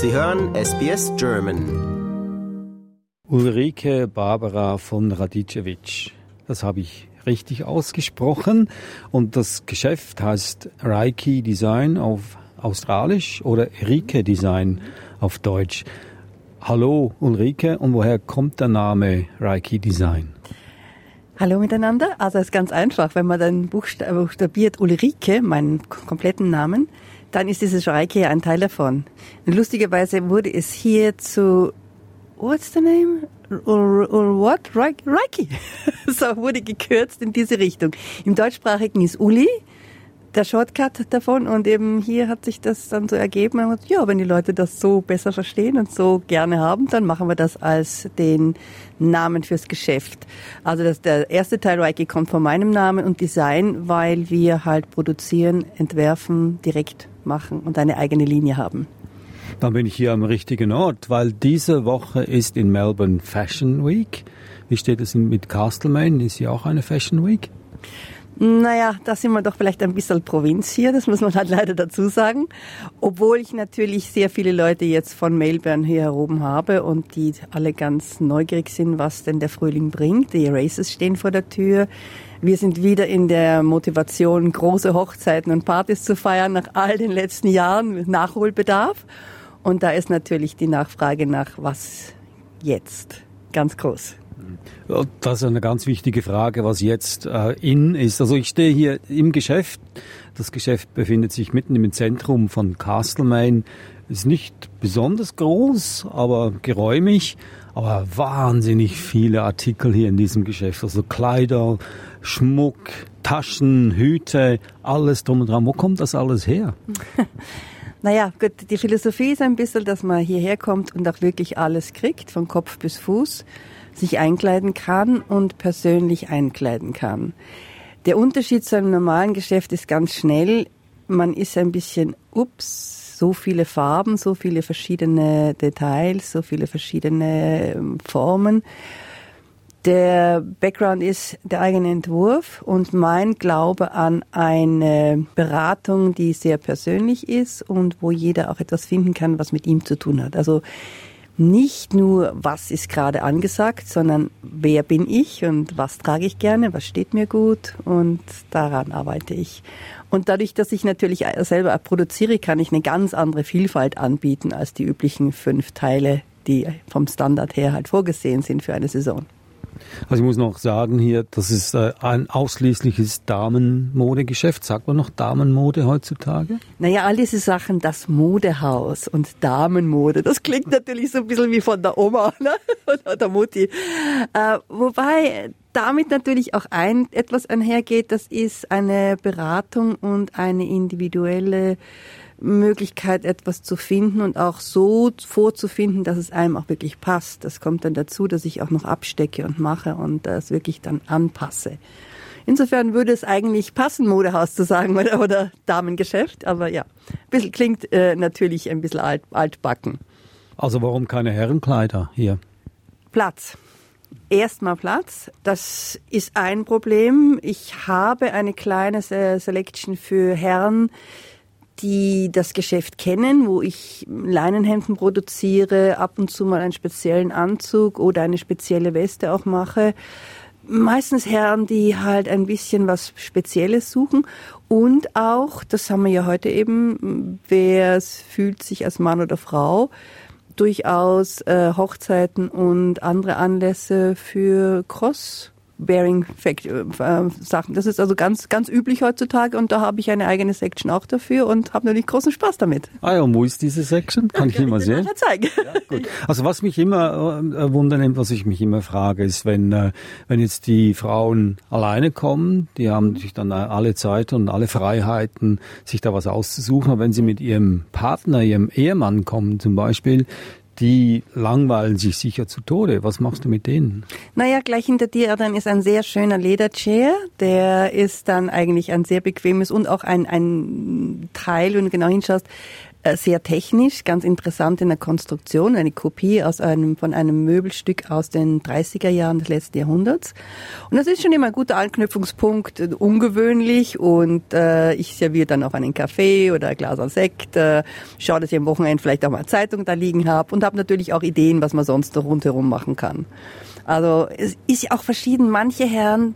Sie hören SBS German. Ulrike Barbara von Radicevic. Das habe ich richtig ausgesprochen. Und das Geschäft heißt Reiki Design auf Australisch oder Rike Design auf Deutsch. Hallo Ulrike, und woher kommt der Name Reiki Design? Hallo miteinander. Also es ist ganz einfach, wenn man dann buchstabiert Ulrike, meinen kompletten Namen, dann ist dieses Reiki ein Teil davon. Und lustigerweise wurde es hier zu, what's the name? Or, or what? Reiki. so wurde gekürzt in diese Richtung. Im deutschsprachigen ist Uli der Shortcut davon und eben hier hat sich das dann so ergeben. Ja, wenn die Leute das so besser verstehen und so gerne haben, dann machen wir das als den Namen fürs Geschäft. Also das, der erste Teil Reiki kommt von meinem Namen und Design, weil wir halt produzieren, entwerfen, direkt machen und eine eigene Linie haben. Dann bin ich hier am richtigen Ort, weil diese Woche ist in Melbourne Fashion Week. Wie steht es mit Castlemaine? Ist hier auch eine Fashion Week? Naja, da sind wir doch vielleicht ein bisschen Provinz hier, das muss man halt leider dazu sagen. Obwohl ich natürlich sehr viele Leute jetzt von Melbourne hier heroben habe und die alle ganz neugierig sind, was denn der Frühling bringt. Die Races stehen vor der Tür. Wir sind wieder in der Motivation, große Hochzeiten und Partys zu feiern nach all den letzten Jahren, Nachholbedarf. Und da ist natürlich die Nachfrage nach was jetzt ganz groß. Das ist eine ganz wichtige Frage, was jetzt äh, in ist. Also ich stehe hier im Geschäft. Das Geschäft befindet sich mitten im Zentrum von Castlemaine. Ist nicht besonders groß, aber geräumig. Aber wahnsinnig viele Artikel hier in diesem Geschäft. Also Kleider, Schmuck, Taschen, Hüte, alles drum und dran. Wo kommt das alles her? Naja, gut, die Philosophie ist ein bisschen, dass man hierher kommt und auch wirklich alles kriegt, von Kopf bis Fuß sich einkleiden kann und persönlich einkleiden kann. Der Unterschied zu einem normalen Geschäft ist ganz schnell, man ist ein bisschen, ups, so viele Farben, so viele verschiedene Details, so viele verschiedene ähm, Formen. Der Background ist der eigene Entwurf und mein Glaube an eine Beratung, die sehr persönlich ist und wo jeder auch etwas finden kann, was mit ihm zu tun hat. Also nicht nur, was ist gerade angesagt, sondern wer bin ich und was trage ich gerne, was steht mir gut und daran arbeite ich. Und dadurch, dass ich natürlich selber produziere, kann ich eine ganz andere Vielfalt anbieten als die üblichen fünf Teile, die vom Standard her halt vorgesehen sind für eine Saison. Also ich muss noch sagen hier, das ist äh, ein ausschließliches Damenmodegeschäft. Sagt man noch Damenmode heutzutage? Naja, all diese Sachen, das Modehaus und Damenmode, das klingt natürlich so ein bisschen wie von der Oma ne? oder der Mutti. Äh, wobei damit natürlich auch ein, etwas einhergeht, das ist eine Beratung und eine individuelle Möglichkeit, etwas zu finden und auch so vorzufinden, dass es einem auch wirklich passt. Das kommt dann dazu, dass ich auch noch abstecke und mache und das wirklich dann anpasse. Insofern würde es eigentlich passen, Modehaus zu sagen oder, oder Damengeschäft, aber ja, ein bisschen klingt äh, natürlich ein bisschen alt, altbacken. Also warum keine Herrenkleider hier? Platz. Erstmal Platz. Das ist ein Problem. Ich habe eine kleine Selection für Herren, die das Geschäft kennen, wo ich Leinenhemden produziere, ab und zu mal einen speziellen Anzug oder eine spezielle Weste auch mache. Meistens Herren, die halt ein bisschen was Spezielles suchen und auch, das haben wir ja heute eben, wer fühlt sich als Mann oder Frau, durchaus äh, Hochzeiten und andere Anlässe für Cross Bearing äh, Sachen. Das ist also ganz, ganz üblich heutzutage und da habe ich eine eigene Section auch dafür und habe natürlich großen Spaß damit. Ah ja, und wo ist diese Section? Kann ich, ich immer sehen? Zeigen. Ja, gut. Also was mich immer äh, wundern was ich mich immer frage, ist, wenn, äh, wenn jetzt die Frauen alleine kommen, die haben natürlich dann alle Zeit und alle Freiheiten, sich da was auszusuchen, aber wenn sie mit ihrem Partner, ihrem Ehemann kommen zum Beispiel, die langweilen sich sicher zu Tode. Was machst du mit denen? Naja, gleich hinter dir dann ist ein sehr schöner Lederchair. Der ist dann eigentlich ein sehr bequemes und auch ein, ein Teil, wenn du genau hinschaust, sehr technisch, ganz interessant in der Konstruktion, eine Kopie aus einem, von einem Möbelstück aus den 30er Jahren des letzten Jahrhunderts. Und das ist schon immer ein guter Anknüpfungspunkt, äh, ungewöhnlich und äh, ich serviere dann auch einen Kaffee oder ein Glas an Sekt, äh, schaue, dass ich am Wochenende vielleicht auch mal Zeitung da liegen habe und habe natürlich auch Ideen, was man sonst rundherum machen kann. Also es ist ja auch verschieden. Manche Herren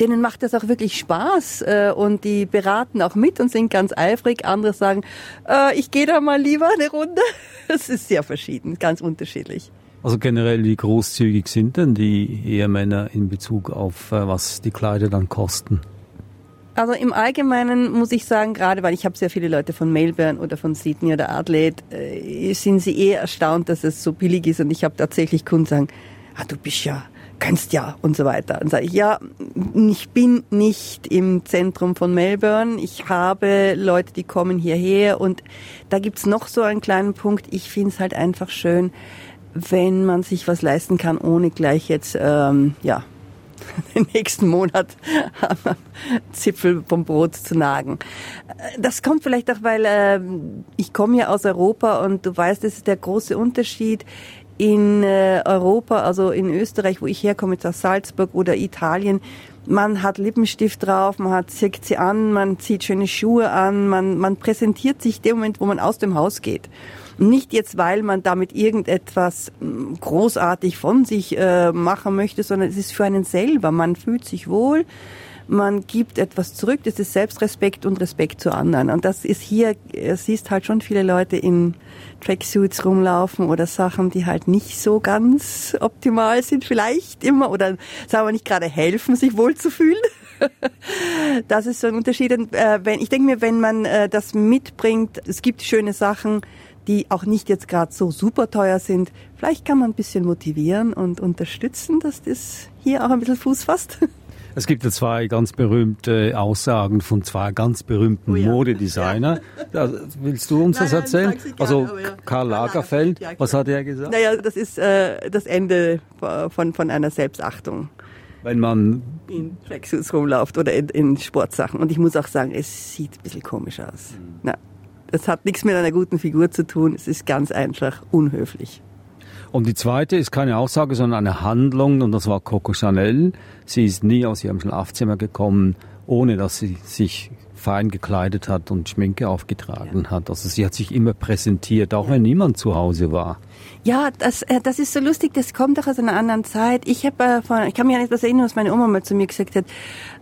denen macht das auch wirklich Spaß äh, und die beraten auch mit und sind ganz eifrig. Andere sagen, äh, ich gehe da mal lieber eine Runde. Es ist sehr verschieden, ganz unterschiedlich. Also generell, wie großzügig sind denn die Ehemänner in Bezug auf äh, was die Kleider dann kosten? Also im Allgemeinen muss ich sagen, gerade weil ich habe sehr viele Leute von Melbourne oder von Sydney oder Adelaide, äh, sind sie eher erstaunt, dass es so billig ist. Und ich habe tatsächlich Kunden sagen, ah, du bist ja kannst ja und so weiter. Und sage ich, ja, ich bin nicht im Zentrum von Melbourne. Ich habe Leute, die kommen hierher und da gibt's noch so einen kleinen Punkt. Ich finde es halt einfach schön, wenn man sich was leisten kann, ohne gleich jetzt, ähm, ja, den nächsten Monat am Zipfel vom Brot zu nagen. Das kommt vielleicht auch, weil äh, ich komme ja aus Europa und du weißt, das ist der große Unterschied in äh, Europa, also in Österreich, wo ich herkomme, aus Salzburg oder Italien, man hat Lippenstift drauf, man hat zieht sie an, man zieht schöne Schuhe an, man, man präsentiert sich dem Moment, wo man aus dem Haus geht. Nicht jetzt, weil man damit irgendetwas hm, großartig von sich äh, machen möchte, sondern es ist für einen selber. Man fühlt sich wohl, man gibt etwas zurück, das ist Selbstrespekt und Respekt zu anderen. Und das ist hier, siehst halt schon viele Leute in Tracksuits rumlaufen oder Sachen, die halt nicht so ganz optimal sind, vielleicht immer, oder sagen wir nicht gerade helfen, sich wohlzufühlen. Das ist so ein Unterschied. Und, äh, wenn, ich denke mir, wenn man äh, das mitbringt, es gibt schöne Sachen, die auch nicht jetzt gerade so super teuer sind. Vielleicht kann man ein bisschen motivieren und unterstützen, dass das hier auch ein bisschen Fuß fasst. Es gibt ja zwei ganz berühmte Aussagen von zwei ganz berühmten oh ja. Modedesigner. Ja. willst du uns nein, das erzählen? Nein, also ja. Karl Lagerfeld, was hat er gesagt? Naja, das ist äh, das Ende von, von einer Selbstachtung. Wenn man in Tracksuits rumläuft oder in, in, Sportsachen. Und ich muss auch sagen, es sieht ein bisschen komisch aus. Mhm. Na, das hat nichts mit einer guten Figur zu tun. Es ist ganz einfach unhöflich. Und die zweite ist keine Aussage, sondern eine Handlung, und das war Coco Chanel. Sie ist nie aus ihrem Schlafzimmer gekommen, ohne dass sie sich fein gekleidet hat und Schminke aufgetragen ja. hat. Also sie hat sich immer präsentiert, auch ja. wenn niemand zu Hause war. Ja, das, äh, das ist so lustig, das kommt doch aus einer anderen Zeit. Ich, hab, äh, von, ich kann mich an etwas erinnern, was meine Oma mal zu mir gesagt hat.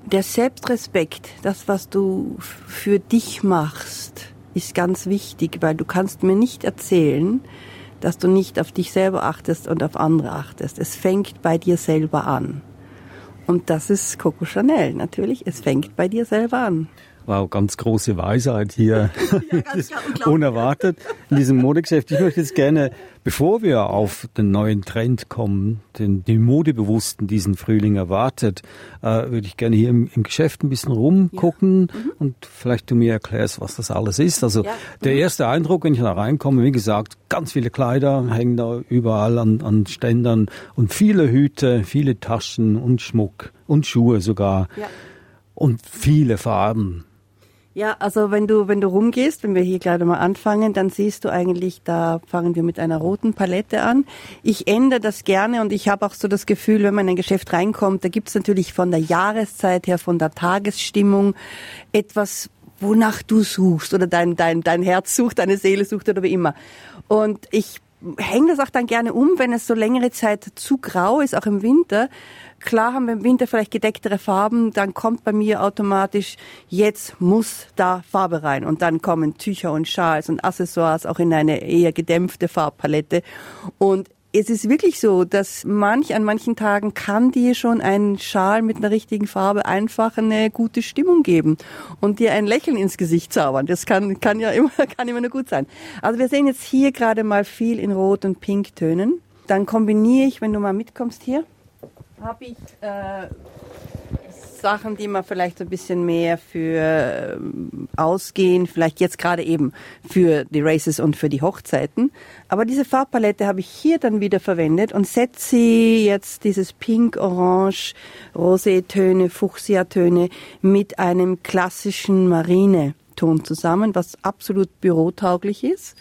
Der Selbstrespekt, das, was du für dich machst, ist ganz wichtig, weil du kannst mir nicht erzählen, dass du nicht auf dich selber achtest und auf andere achtest. Es fängt bei dir selber an. Und das ist Coco Chanel natürlich. Es fängt bei dir selber an. Wow, ganz große Weisheit hier. ja, Unerwartet in diesem Modegeschäft. Ich möchte jetzt gerne, bevor wir auf den neuen Trend kommen, den, den Modebewussten diesen Frühling erwartet, äh, würde ich gerne hier im, im, Geschäft ein bisschen rumgucken ja. mhm. und vielleicht du mir erklärst, was das alles ist. Also ja. der erste Eindruck, wenn ich da reinkomme, wie gesagt, ganz viele Kleider hängen da überall an, an Ständern und viele Hüte, viele Taschen und Schmuck und Schuhe sogar. Und viele Farben. Ja, also wenn du, wenn du rumgehst, wenn wir hier gerade mal anfangen, dann siehst du eigentlich, da fangen wir mit einer roten Palette an. Ich ändere das gerne und ich habe auch so das Gefühl, wenn man in ein Geschäft reinkommt, da gibt's natürlich von der Jahreszeit her, von der Tagesstimmung etwas, wonach du suchst oder dein, dein, dein Herz sucht, deine Seele sucht oder wie immer. Und ich hänge das auch dann gerne um, wenn es so längere Zeit zu grau ist, auch im Winter, Klar haben wir im Winter vielleicht gedecktere Farben, dann kommt bei mir automatisch, jetzt muss da Farbe rein. Und dann kommen Tücher und Schals und Accessoires auch in eine eher gedämpfte Farbpalette. Und es ist wirklich so, dass manch an manchen Tagen kann dir schon ein Schal mit einer richtigen Farbe einfach eine gute Stimmung geben und dir ein Lächeln ins Gesicht zaubern. Das kann, kann ja immer, kann immer nur gut sein. Also wir sehen jetzt hier gerade mal viel in Rot und Pink Tönen. Dann kombiniere ich, wenn du mal mitkommst hier, habe ich äh, Sachen, die man vielleicht ein bisschen mehr für äh, ausgehen, vielleicht jetzt gerade eben für die Races und für die Hochzeiten. Aber diese Farbpalette habe ich hier dann wieder verwendet und setze jetzt dieses Pink, Orange, Rosé-Töne, Fuchsia-Töne mit einem klassischen Marine. Gelbton zusammen, was absolut bürotauglich ist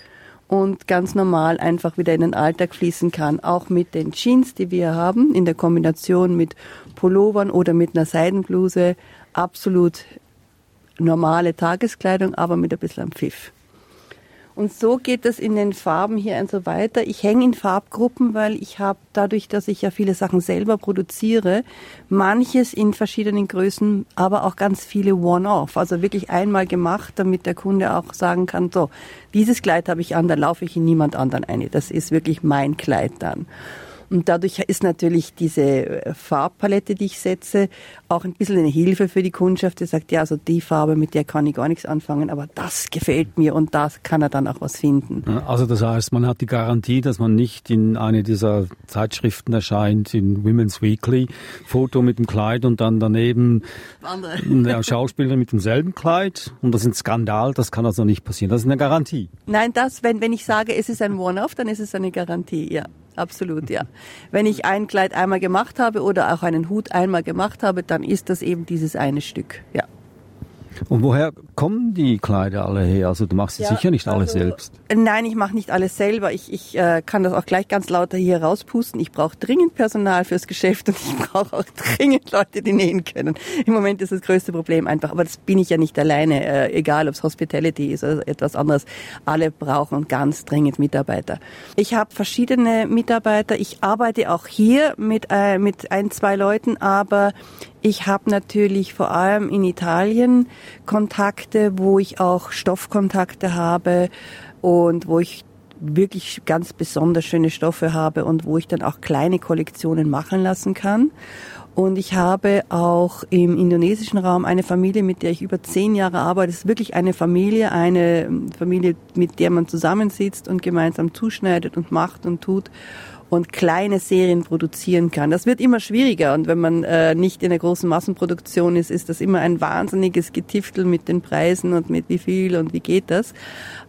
und ganz normal einfach wieder in den Alltag fließen kann. Auch mit den Jeans, die wir haben, in der Kombination mit Pullovern oder mit einer Seidenbluse. Absolut normale Tageskleidung, aber mit ein bisschen Pfiff. Und so geht es in den Farben hier und so weiter. Ich hänge in Farbgruppen, weil ich habe dadurch, dass ich ja viele Sachen selber produziere, manches in verschiedenen Größen, aber auch ganz viele One-Off. Also wirklich einmal gemacht, damit der Kunde auch sagen kann, so, dieses Kleid habe ich an, dann laufe ich in niemand anderen ein. Das ist wirklich mein Kleid dann. Und dadurch ist natürlich diese äh, Farbpalette, die ich setze, auch ein bisschen eine Hilfe für die Kundschaft, die sagt, ja, also die Farbe, mit der kann ich gar nichts anfangen, aber das gefällt mir und da kann er dann auch was finden. Also das heißt, man hat die Garantie, dass man nicht in eine dieser Zeitschriften erscheint, in Women's Weekly, Foto mit dem Kleid und dann daneben der Schauspieler mit demselben Kleid und das ist ein Skandal, das kann also nicht passieren. Das ist eine Garantie. Nein, das, wenn, wenn ich sage, es ist ein One-Off, dann ist es eine Garantie, ja absolut, ja. Wenn ich ein Kleid einmal gemacht habe oder auch einen Hut einmal gemacht habe, dann ist das eben dieses eine Stück, ja. Und woher kommen die Kleider alle her? Also du machst ja, sicher nicht alles also, selbst. Nein, ich mache nicht alles selber. Ich, ich äh, kann das auch gleich ganz lauter hier rauspusten. Ich brauche dringend Personal fürs Geschäft und ich brauche auch dringend Leute, die nähen können. Im Moment ist das größte Problem einfach, aber das bin ich ja nicht alleine, äh, egal ob es Hospitality ist oder etwas anderes. Alle brauchen ganz dringend Mitarbeiter. Ich habe verschiedene Mitarbeiter. Ich arbeite auch hier mit, äh, mit ein, zwei Leuten, aber ich habe natürlich vor allem in Italien Kontakte, wo ich auch Stoffkontakte habe und wo ich wirklich ganz besonders schöne Stoffe habe und wo ich dann auch kleine Kollektionen machen lassen kann. Und ich habe auch im indonesischen Raum eine Familie, mit der ich über zehn Jahre arbeite. Es ist wirklich eine Familie, eine Familie, mit der man zusammensitzt und gemeinsam zuschneidet und macht und tut und kleine Serien produzieren kann. Das wird immer schwieriger und wenn man äh, nicht in der großen Massenproduktion ist, ist das immer ein wahnsinniges Getiftel mit den Preisen und mit wie viel und wie geht das.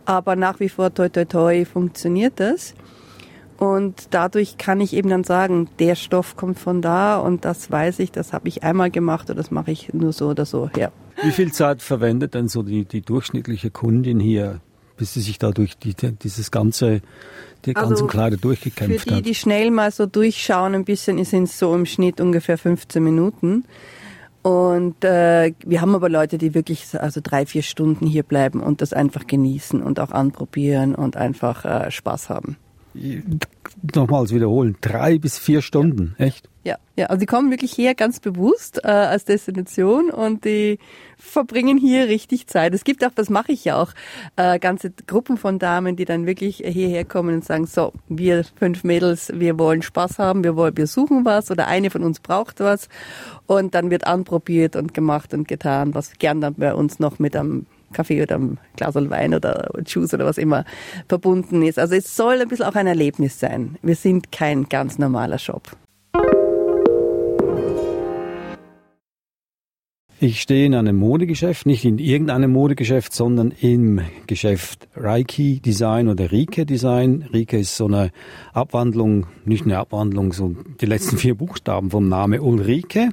Aber nach wie vor toi toi toi funktioniert das. Und dadurch kann ich eben dann sagen, der Stoff kommt von da und das weiß ich, das habe ich einmal gemacht oder das mache ich nur so oder so. Ja. Wie viel Zeit verwendet denn so die, die durchschnittliche Kundin hier, bis sie sich dadurch die, dieses ganze die ganzen also Kleider durchgekämpft für die, hat. die schnell mal so durchschauen, ein bisschen sind es so im Schnitt ungefähr 15 Minuten. Und äh, wir haben aber Leute, die wirklich also drei, vier Stunden hier bleiben und das einfach genießen und auch anprobieren und einfach äh, Spaß haben nochmals wiederholen, drei bis vier Stunden, ja. echt? Ja, ja, also die kommen wirklich her ganz bewusst äh, als Destination und die verbringen hier richtig Zeit. Es gibt auch, das mache ich ja auch, äh, ganze Gruppen von Damen, die dann wirklich hierher kommen und sagen, so, wir fünf Mädels, wir wollen Spaß haben, wir wollen, wir suchen was oder eine von uns braucht was und dann wird anprobiert und gemacht und getan, was gern dann bei uns noch mit einem Kaffee oder einem Glas Wein oder Juice oder was immer verbunden ist. Also es soll ein bisschen auch ein Erlebnis sein. Wir sind kein ganz normaler Shop. Ich stehe in einem Modegeschäft, nicht in irgendeinem Modegeschäft, sondern im Geschäft Reiki Design oder Rike Design. Rike ist so eine Abwandlung, nicht eine Abwandlung, so die letzten vier Buchstaben vom Name Ulrike.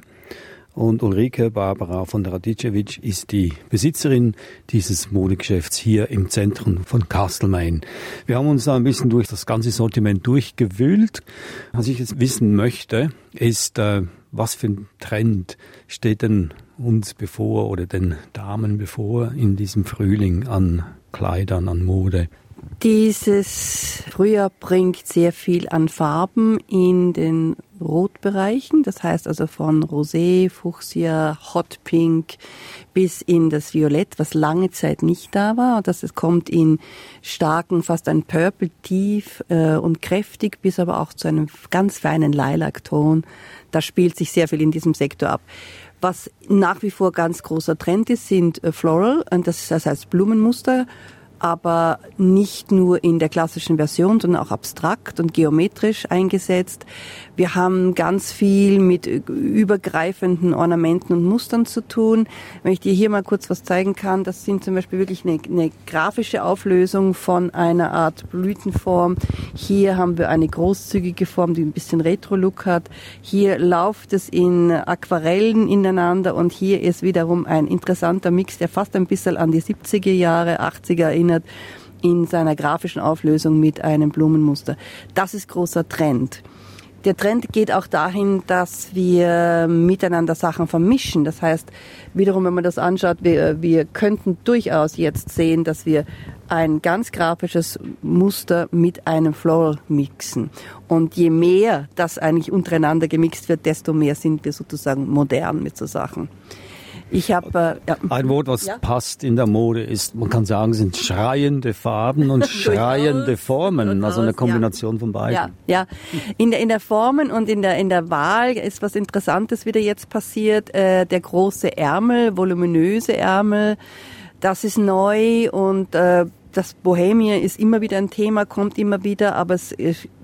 Und Ulrike Barbara von Radicevic ist die Besitzerin dieses Modegeschäfts hier im Zentrum von Castlemaine. Wir haben uns da ein bisschen durch das ganze Sortiment durchgewühlt. Was ich jetzt wissen möchte, ist, äh, was für ein Trend steht denn uns bevor oder den Damen bevor in diesem Frühling an Kleidern, an Mode? Dieses Frühjahr bringt sehr viel an Farben in den Rotbereichen, das heißt also von Rosé, Fuchsia, Hot Pink bis in das Violett, was lange Zeit nicht da war. Und das kommt in starken, fast ein Purple tief äh, und kräftig, bis aber auch zu einem ganz feinen Lilac-Ton. Da spielt sich sehr viel in diesem Sektor ab. Was nach wie vor ganz großer Trend ist, sind äh, Floral, das heißt Blumenmuster aber nicht nur in der klassischen Version, sondern auch abstrakt und geometrisch eingesetzt. Wir haben ganz viel mit übergreifenden Ornamenten und Mustern zu tun. Wenn ich dir hier mal kurz was zeigen kann, das sind zum Beispiel wirklich eine, eine grafische Auflösung von einer Art Blütenform. Hier haben wir eine großzügige Form, die ein bisschen Retro-Look hat. Hier läuft es in Aquarellen ineinander und hier ist wiederum ein interessanter Mix, der fast ein bisschen an die 70er Jahre, 80er erinnert in seiner grafischen Auflösung mit einem Blumenmuster. Das ist großer Trend. Der Trend geht auch dahin, dass wir miteinander Sachen vermischen. Das heißt, wiederum, wenn man das anschaut, wir, wir könnten durchaus jetzt sehen, dass wir ein ganz grafisches Muster mit einem Floral mixen. Und je mehr das eigentlich untereinander gemixt wird, desto mehr sind wir sozusagen modern mit so Sachen. Ich habe äh, ja. ein Wort, was ja? passt in der Mode, ist, man kann sagen, sind schreiende Farben und schreiende Formen, also eine Kombination ja. von beiden. Ja, ja. In der in der Formen und in der in der Wahl ist was Interessantes wieder jetzt passiert. Äh, der große Ärmel, voluminöse Ärmel, das ist neu und äh, das Bohemia ist immer wieder ein Thema, kommt immer wieder, aber es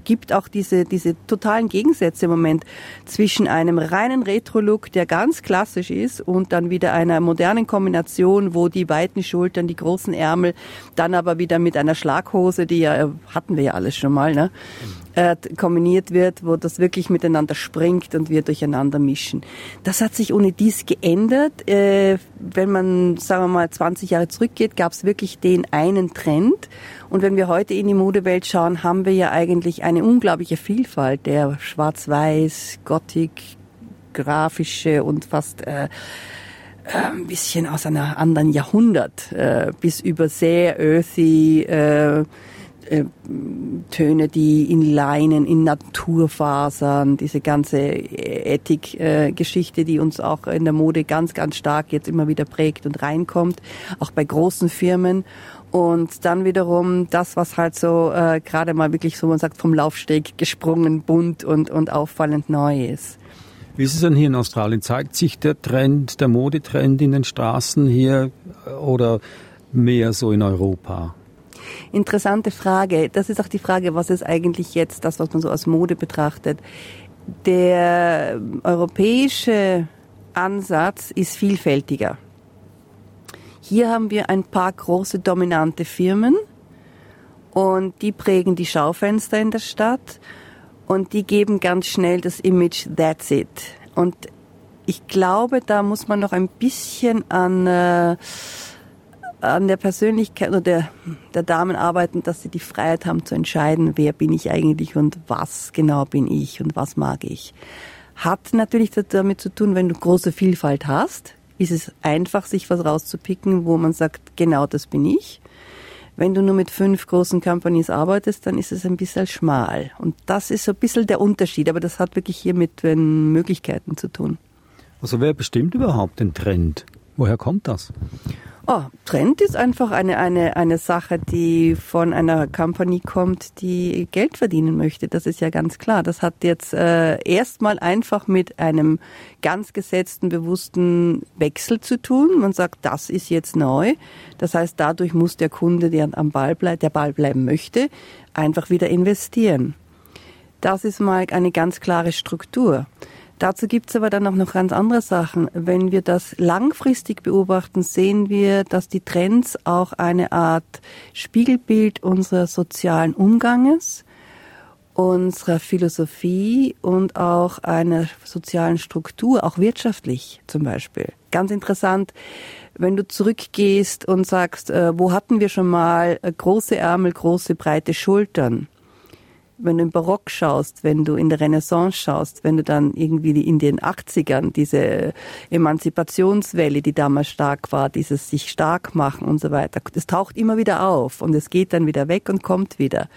gibt auch diese, diese totalen Gegensätze im Moment zwischen einem reinen Retro-Look, der ganz klassisch ist, und dann wieder einer modernen Kombination, wo die weiten Schultern, die großen Ärmel, dann aber wieder mit einer Schlaghose, die ja, hatten wir ja alles schon mal, ne? äh, kombiniert wird, wo das wirklich miteinander springt und wir durcheinander mischen. Das hat sich ohne dies geändert. Äh, wenn man, sagen wir mal, 20 Jahre zurückgeht, gab es wirklich den einen Trend. Und wenn wir heute in die Modewelt schauen, haben wir ja eigentlich eine unglaubliche Vielfalt der Schwarz-Weiß, Gothic, grafische und fast äh, ein bisschen aus einer anderen Jahrhundert äh, bis über sehr earthy äh, äh, Töne, die in Leinen, in Naturfasern, diese ganze Ethik-Geschichte, äh, die uns auch in der Mode ganz, ganz stark jetzt immer wieder prägt und reinkommt, auch bei großen Firmen. Und dann wiederum das, was halt so äh, gerade mal wirklich so, man sagt, vom Laufsteg gesprungen, bunt und, und auffallend neu ist. Wie ist es denn hier in Australien? Zeigt sich der Trend, der Modetrend in den Straßen hier oder mehr so in Europa? Interessante Frage. Das ist auch die Frage, was ist eigentlich jetzt das, was man so als Mode betrachtet. Der europäische Ansatz ist vielfältiger. Hier haben wir ein paar große dominante Firmen und die prägen die Schaufenster in der Stadt und die geben ganz schnell das Image That's it. Und ich glaube, da muss man noch ein bisschen an äh, an der Persönlichkeit oder der, der Damen arbeiten, dass sie die Freiheit haben zu entscheiden, wer bin ich eigentlich und was genau bin ich und was mag ich. Hat natürlich damit zu tun, wenn du große Vielfalt hast, ist es einfach, sich was rauszupicken, wo man sagt, genau das bin ich. Wenn du nur mit fünf großen Companies arbeitest, dann ist es ein bisschen schmal. Und das ist so ein bisschen der Unterschied, aber das hat wirklich hier mit den Möglichkeiten zu tun. Also wer bestimmt überhaupt den Trend? Woher kommt das? Oh, Trend ist einfach eine, eine, eine Sache, die von einer Company kommt, die Geld verdienen möchte. Das ist ja ganz klar. Das hat jetzt äh, erstmal einfach mit einem ganz gesetzten, bewussten Wechsel zu tun. Man sagt, das ist jetzt neu. Das heißt, dadurch muss der Kunde, der am Ball bleibt, der Ball bleiben möchte, einfach wieder investieren. Das ist mal eine ganz klare Struktur. Dazu gibt es aber dann auch noch ganz andere Sachen. Wenn wir das langfristig beobachten, sehen wir, dass die Trends auch eine Art Spiegelbild unseres sozialen Umganges, unserer Philosophie und auch einer sozialen Struktur, auch wirtschaftlich zum Beispiel. Ganz interessant, wenn du zurückgehst und sagst, äh, wo hatten wir schon mal äh, große Ärmel, große breite Schultern? Wenn du im Barock schaust, wenn du in der Renaissance schaust, wenn du dann irgendwie in den 80ern diese Emanzipationswelle, die damals stark war, dieses sich stark machen und so weiter, das taucht immer wieder auf und es geht dann wieder weg und kommt wieder.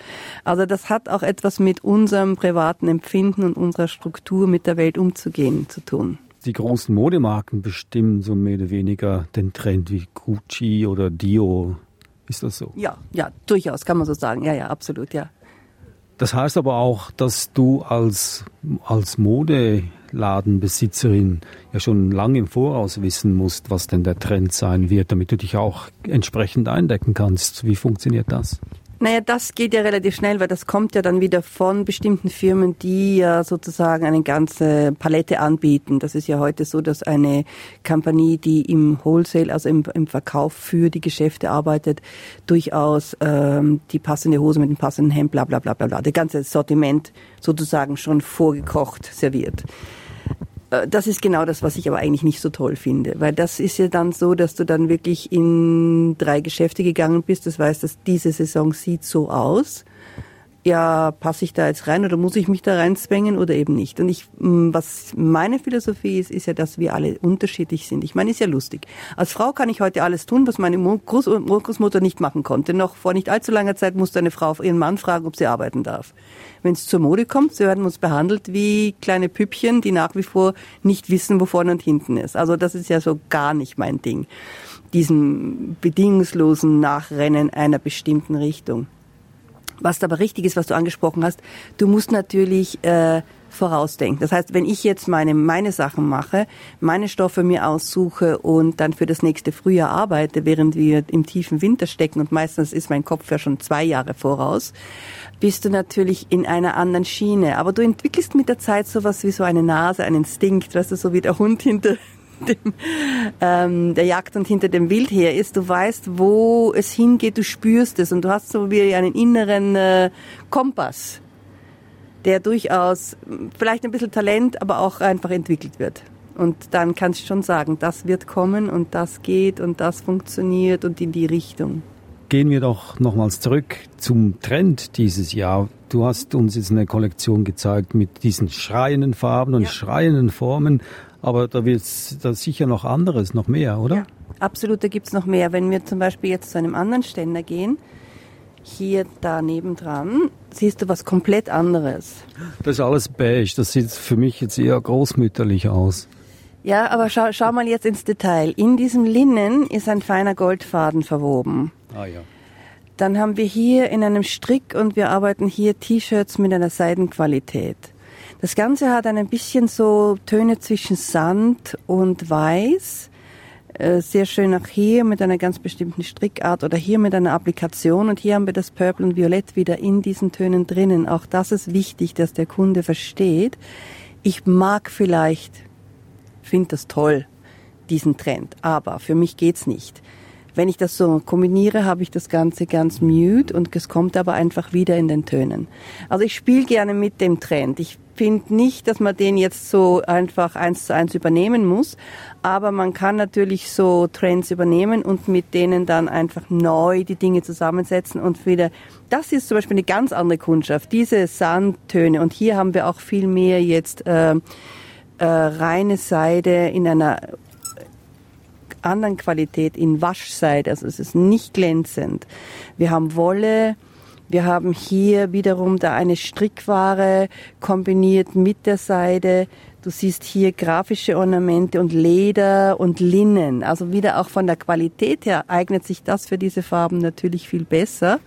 Also das hat auch etwas mit unserem privaten Empfinden und unserer Struktur mit der Welt umzugehen zu tun. Die großen Modemarken bestimmen so mehr oder weniger den Trend wie Gucci oder Dio. Ist das so? Ja, ja, durchaus kann man so sagen. Ja, ja, absolut, ja. Das heißt aber auch, dass du als, als Modeladenbesitzerin ja schon lange im Voraus wissen musst, was denn der Trend sein wird, damit du dich auch entsprechend eindecken kannst. Wie funktioniert das? Naja, das geht ja relativ schnell, weil das kommt ja dann wieder von bestimmten Firmen, die ja sozusagen eine ganze Palette anbieten. Das ist ja heute so, dass eine Kompanie, die im Wholesale, also im, im Verkauf für die Geschäfte arbeitet, durchaus ähm, die passende Hose mit dem passenden Hemd, bla bla bla bla bla, das ganze Sortiment sozusagen schon vorgekocht serviert. Äh, das ist genau das, was ich aber eigentlich nicht so toll finde, weil das ist ja dann so, dass du dann wirklich in drei Geschäfte gegangen bist. Das heißt, dass diese Saison sieht so aus ja, passe ich da jetzt rein oder muss ich mich da reinzwängen oder eben nicht? Und ich, mm, was meine Philosophie ist, ist ja, dass wir alle unterschiedlich sind. Ich meine, ist ja lustig. Als Frau kann ich heute alles tun, was meine Groß Großmutter nicht machen konnte. Noch vor nicht allzu langer Zeit musste eine Frau ihren Mann fragen, ob sie arbeiten darf. Wenn es zur Mode kommt, so werden uns behandelt wie kleine Püppchen, die nach wie vor nicht wissen, wo vorne und hinten ist. Also das ist ja so gar nicht mein Ding. Diesen bedingungslosen Nachrennen einer bestimmten Richtung. Was aber richtig ist, was du angesprochen hast, du musst natürlich äh, vorausdenken. Das heißt, wenn ich jetzt meine, meine Sachen mache, meine Stoffe mir aussuche und dann für das nächste Frühjahr arbeite, während wir im tiefen Winter stecken und meistens ist mein Kopf ja schon zwei Jahre voraus, bist du natürlich in einer anderen Schiene. Aber du entwickelst mit der Zeit sowas wie so eine Nase, einen Instinkt, weißt du, so wie der Hund hinter dem, ähm, der Jagd und hinter dem Wild her ist. Du weißt, wo es hingeht, du spürst es und du hast so wie einen inneren äh, Kompass, der durchaus vielleicht ein bisschen Talent, aber auch einfach entwickelt wird. Und dann kannst du schon sagen, das wird kommen und das geht und das funktioniert und in die Richtung. Gehen wir doch nochmals zurück zum Trend dieses Jahr. Du hast uns jetzt eine Kollektion gezeigt mit diesen schreienden Farben und ja. schreienden Formen. Aber da wird es sicher noch anderes, noch mehr, oder? Ja, absolut, da gibt es noch mehr. Wenn wir zum Beispiel jetzt zu einem anderen Ständer gehen, hier daneben dran, siehst du was komplett anderes. Das ist alles beige, das sieht für mich jetzt eher großmütterlich aus. Ja, aber schau, schau mal jetzt ins Detail. In diesem Linnen ist ein feiner Goldfaden verwoben. Ah ja. Dann haben wir hier in einem Strick und wir arbeiten hier T-Shirts mit einer Seidenqualität. Das Ganze hat ein bisschen so Töne zwischen Sand und Weiß. Äh, sehr schön auch hier mit einer ganz bestimmten Strickart oder hier mit einer Applikation. Und hier haben wir das Purple und Violett wieder in diesen Tönen drinnen. Auch das ist wichtig, dass der Kunde versteht. Ich mag vielleicht, finde das toll, diesen Trend. Aber für mich geht's nicht. Wenn ich das so kombiniere, habe ich das Ganze ganz mute und es kommt aber einfach wieder in den Tönen. Also ich spiele gerne mit dem Trend. Ich finde nicht, dass man den jetzt so einfach eins zu eins übernehmen muss, aber man kann natürlich so Trends übernehmen und mit denen dann einfach neu die Dinge zusammensetzen und wieder, das ist zum Beispiel eine ganz andere Kundschaft, diese Sandtöne. Und hier haben wir auch viel mehr jetzt äh, äh, reine Seide in einer anderen Qualität in Waschseide, also es ist nicht glänzend. Wir haben Wolle, wir haben hier wiederum da eine Strickware kombiniert mit der Seide. Du siehst hier grafische Ornamente und Leder und Linnen. Also wieder auch von der Qualität her eignet sich das für diese Farben natürlich viel besser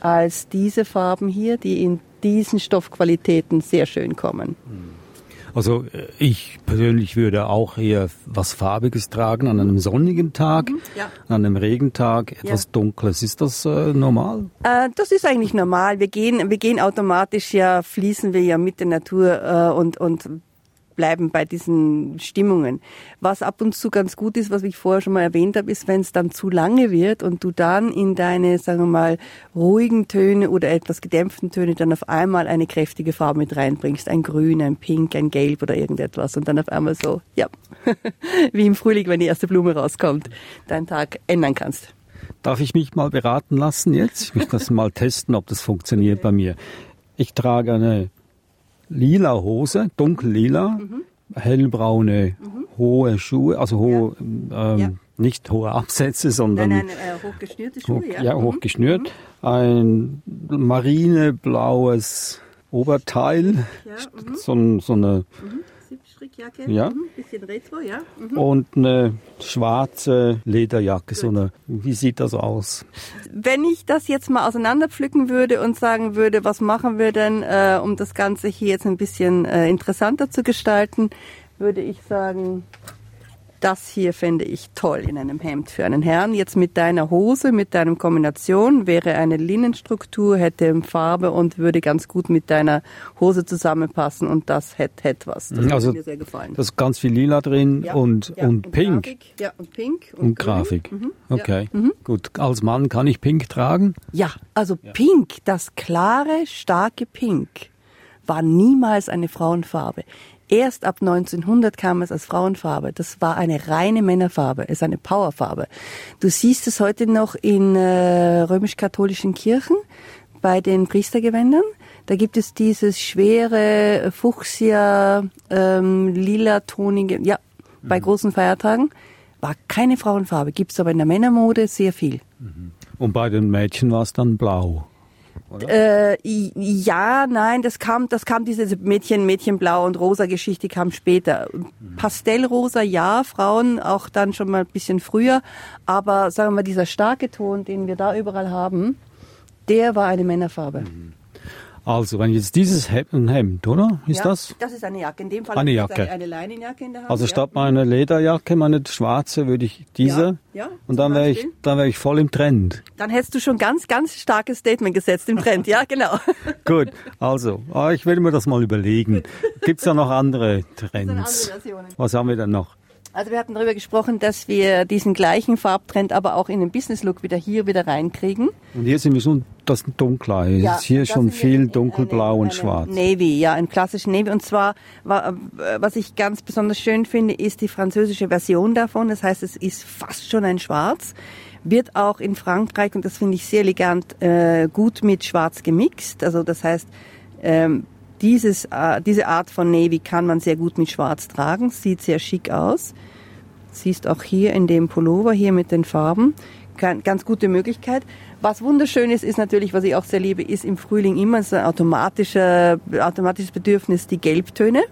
als diese Farben hier, die in diesen Stoffqualitäten sehr schön kommen. Mhm. Also äh, ich persönlich würde auch eher was Farbiges tragen an einem sonnigen Tag, mhm, ja. an einem Regentag etwas ja. Dunkles. Ist das äh, normal? Äh, das ist eigentlich normal. Wir gehen, wir gehen automatisch ja, fließen wir ja mit der Natur äh, und, und bleiben bei diesen Stimmungen. Was ab und zu ganz gut ist, was ich vorher schon mal erwähnt habe, ist, wenn es dann zu lange wird und du dann in deine, sagen wir mal, ruhigen Töne oder etwas gedämpften Töne dann auf einmal eine kräftige Farbe mit reinbringst. Ein Grün, ein Pink, ein Gelb oder irgendetwas und dann auf einmal so, ja, wie im Frühling, wenn die erste Blume rauskommt, deinen Tag ändern kannst. Darf ich mich mal beraten lassen jetzt? Ich möchte das mal testen, ob das funktioniert bei mir. Ich trage eine lila Hose, dunkellila, mhm. hellbraune mhm. hohe Schuhe, also hohe, ja. Ähm, ja. nicht hohe Absätze, sondern nein, nein, äh, hochgeschnürte Schuhe, hoch, ja. ja, hochgeschnürt. Mhm. Ein marineblaues Oberteil, so, so, eine, Strickjacke, Ja. mhm. bisschen retro, ja. Mhm. und eine schwarze Lederjacke. So eine, wie sieht das aus? Wenn ich das jetzt mal auseinanderpflücken würde und sagen würde, was machen wir denn, äh, um das Ganze hier jetzt ein bisschen äh, interessanter zu gestalten, würde ich sagen, das hier fände ich toll in einem Hemd für einen Herrn. Jetzt mit deiner Hose, mit deinem Kombination wäre eine Linnenstruktur, hätte Farbe und würde ganz gut mit deiner Hose zusammenpassen und das hätte, hätte was. Das würde Also, mir sehr gefallen. Da ist ganz viel Lila drin Ja, und, ja, und pink. Grafik, ja, und pink. Und grün. Grafik. Mhm, ja. Okay. Gut. Als Mann kann ich pink tragen. Ja, also Pink, das klare, starke Pink, war niemals eine Frauenfarbe. Erst ab 1900 kam es als Frauenfarbe. Das war eine reine Männerfarbe, es ist eine Powerfarbe. Du siehst es heute noch in äh, römisch-katholischen Kirchen bei den Priestergewändern. Da gibt es dieses schwere Fuchsia, ähm, lila tonige, ja, bei großen Feiertagen. War keine Frauenfarbe, gibt's aber in der Männermode sehr viel. Und bei den Mädchen war es dann blau. Äh, i- ja, nein, das kam, das kam diese Mädchen, Mädchenblau und rosa Geschichte kam später. Pastellrosa, ja, Frauen auch dann schon mal ein bisschen früher, aber sagen wir mal, dieser starke Ton, den wir da überall haben, der war eine Männerfarbe. Also, wenn jetzt dieses Hemd, ein Hemd, oder? Ist ja, das? Das ist eine Jacke. In dem Fall Eine habe ich Jacke. Eine, eine Leinenjacke in der Hand. Also ja. statt meiner Lederjacke, meine schwarze, würde ich diese. Ja, ja, und dann wäre ich, dann wäre ich voll im Trend. Dann hättest du schon ganz, ganz starkes Statement gesetzt im Trend. Ja, genau. Gut, also, ah, ich will mir das mal überlegen. Gibt's da noch andere Trends? andere Versionen. Was haben wir denn noch? Also wir hatten darüber gesprochen, dass wir diesen gleichen Farbtrend aber auch in den Business-Look wieder hier wieder reinkriegen. Und hier sind wir schon, das dunkler. Ja, ist hier schon viel dunkelblau eine- und schwarz. Navy, ja, ein klassischen Navy. Und zwar, wa- äh, was ich ganz besonders schön finde, ist die französische Version davon. Das heißt, es ist fast schon ein Schwarz. Wird auch in Frankreich, und das finde ich sehr elegant, äh, gut mit Schwarz gemixt. Also das heißt, ähm, dieses, äh, diese Art von Navy kann man sehr gut mit Schwarz tragen. Sieht sehr schick aus. Siehst auch hier in dem Pullover hier mit den Farben. Ganz, gute Möglichkeit. Was wunderschön ist, ist natürlich, was ich auch sehr liebe, ist im Frühling immer so ein automatischer, automatisches Bedürfnis, die Gelbtöne.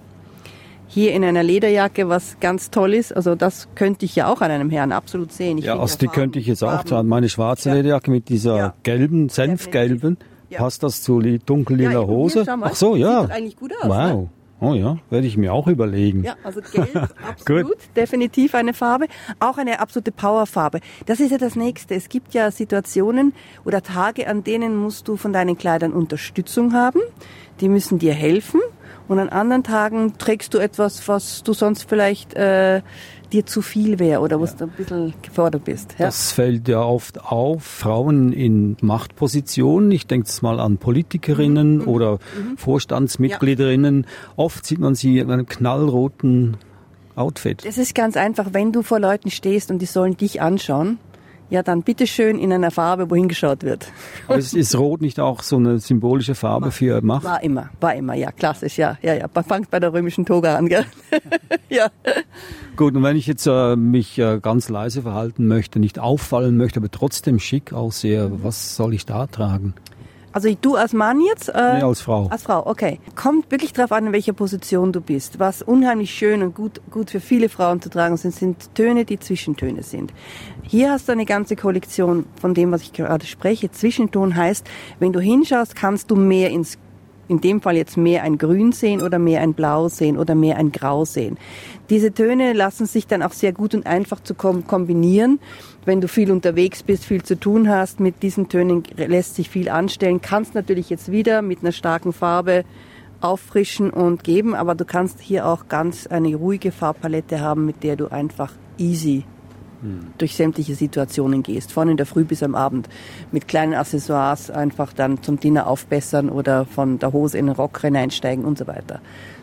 Hier in einer Lederjacke, was ganz toll ist. Also das könnte ich ja auch an einem Herrn absolut sehen. Ich Ja, also die Farben- könnte ich jetzt auch tragen. Meine schwarze Ja. Lederjacke mit dieser Ja. gelben, senfgelben. Ja. Passt das zu li- dunkellila Ja, Hose? Ach so, Sieht ja. doch eigentlich gut aus, Wow. ne? Oh ja, werde ich mir auch überlegen. Ja, also gelb, absolut, definitiv eine Farbe. Auch eine absolute Powerfarbe. Das ist ja das Nächste. Es gibt ja Situationen oder Tage, an denen musst du von deinen Kleidern Unterstützung haben. Die müssen dir helfen. Und an anderen Tagen trägst du etwas, was du sonst vielleicht äh, dir zu viel wäre oder wo du ein bisschen gefordert bist. Ja. Das fällt ja oft auf. Frauen in Machtpositionen, ich denke jetzt mal an Politikerinnen Mhm. oder Vorstandsmitgliederinnen. Oft sieht man sie in einem knallroten Outfit. Das ist ganz einfach, wenn du vor Leuten stehst und die sollen dich anschauen, ja dann bitteschön in einer Farbe, wohin geschaut wird. Aber ist, ist Rot nicht auch so eine symbolische Farbe für Macht? War immer, war immer, ja, klassisch, ja, ja, ja. Man fängt bei der römischen Toga an, gell? ja. Gut, und wenn ich jetzt äh, mich äh, ganz leise verhalten möchte, nicht auffallen möchte, aber trotzdem schick aussehe, was soll ich da tragen? Also du als Mann jetzt? Äh, Nee, als Frau. Als Frau, okay. Kommt wirklich darauf an, in welcher Position du bist. Was unheimlich schön und gut, gut für viele Frauen zu tragen sind, sind Töne, die Zwischentöne sind. Hier hast du eine ganze Kollektion von dem, was ich gerade spreche. Zwischenton heißt, wenn du hinschaust, kannst du mehr ins in dem Fall jetzt mehr ein Grün sehen oder mehr ein Blau sehen oder mehr ein Grau sehen. Diese Töne lassen sich dann auch sehr gut und einfach zu kom kombinieren. Wenn du viel unterwegs bist, viel zu tun hast, mit diesen Tönen lässt sich viel anstellen. Kannst natürlich jetzt wieder mit einer starken Farbe auffrischen und geben, aber du kannst hier auch ganz eine ruhige Farbpalette haben, mit der du einfach easy durch sämtliche Situationen gehst, von in der Früh bis am Abend, mit kleinen Accessoires einfach dann zum Dinner aufbessern oder von der Hose in den Rock hineinsteigen und so weiter.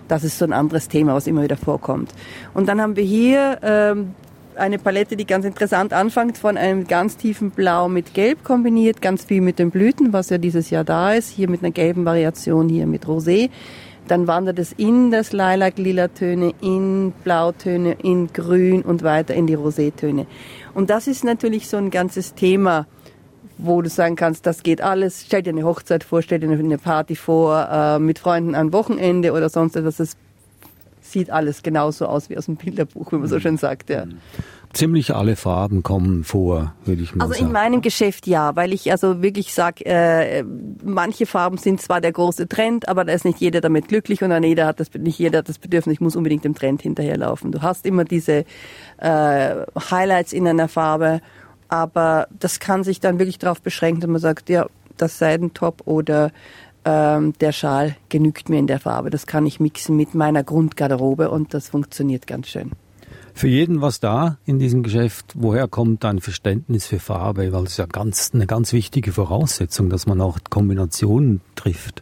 Das ist so ein anderes Thema, was immer wieder vorkommt. Und dann haben wir hier ähm, eine Palette, die ganz interessant anfängt, von einem ganz tiefen Blau mit Gelb kombiniert, ganz viel mit den Blüten, was ja dieses Jahr da ist, hier mit einer gelben Variation, hier mit Rosé. Dann wandert es in das Lilac-Lila-Töne, in Blautöne, in Grün und weiter in die Rosétöne. Und das ist natürlich so ein ganzes Thema, wo du sagen kannst, das geht alles. Stell dir eine Hochzeit vor, stell dir eine Party vor, äh, mit Freunden am Wochenende oder sonst etwas. Das sieht alles genauso aus wie aus dem Bilderbuch, wie man so schön sagt. Ja. Ziemlich alle Farben kommen vor, würde ich mal also sagen. Also in meinem Geschäft ja, weil ich also wirklich sage, äh, manche Farben sind zwar der große Trend, aber da ist nicht jeder damit glücklich und jeder hat das, nicht jeder hat das Bedürfnis, ich muss unbedingt dem Trend hinterherlaufen. Du hast immer diese äh, Highlights in einer Farbe, aber das kann sich dann wirklich darauf beschränken, dass man sagt, ja, das Seidentop oder ähm, der Schal genügt mir in der Farbe. Das kann ich mixen mit meiner Grundgarderobe und das funktioniert ganz schön. Für jeden was da in diesem Geschäft. Woher kommt dein Verständnis für Farbe? Weil es ja ganz, eine ganz wichtige Voraussetzung, dass man auch Kombinationen trifft.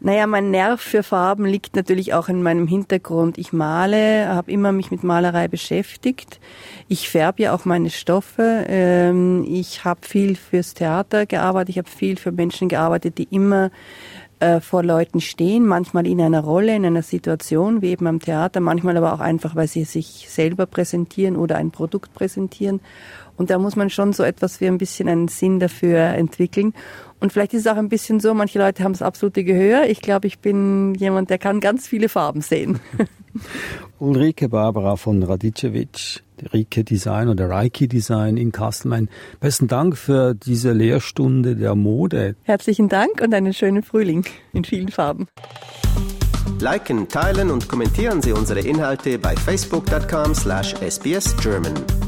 Naja, mein Nerv für Farben liegt natürlich auch in meinem Hintergrund. Ich male, habe immer mich mit Malerei beschäftigt. Ich färbe ja auch meine Stoffe. Ähm, ich habe viel fürs Theater gearbeitet. Ich habe viel für Menschen gearbeitet, die immer äh, vor Leuten stehen, manchmal in einer Rolle, in einer Situation, wie eben am Theater, manchmal aber auch einfach, weil sie sich selber präsentieren oder ein Produkt präsentieren. Und da muss man schon so etwas wie ein bisschen einen Sinn dafür entwickeln. Und vielleicht ist es auch ein bisschen so, manche Leute haben das absolute Gehör. Ich glaube, ich bin jemand, der kann ganz viele Farben sehen. Ulrike Barbara von Radicevic, Rike Design oder Reiki Design in Kastelmain. Besten Dank für diese Lehrstunde der Mode. Herzlichen Dank und einen schönen Frühling in vielen Farben. Liken, teilen und kommentieren Sie unsere Inhalte bei facebook.com/sbsgerman.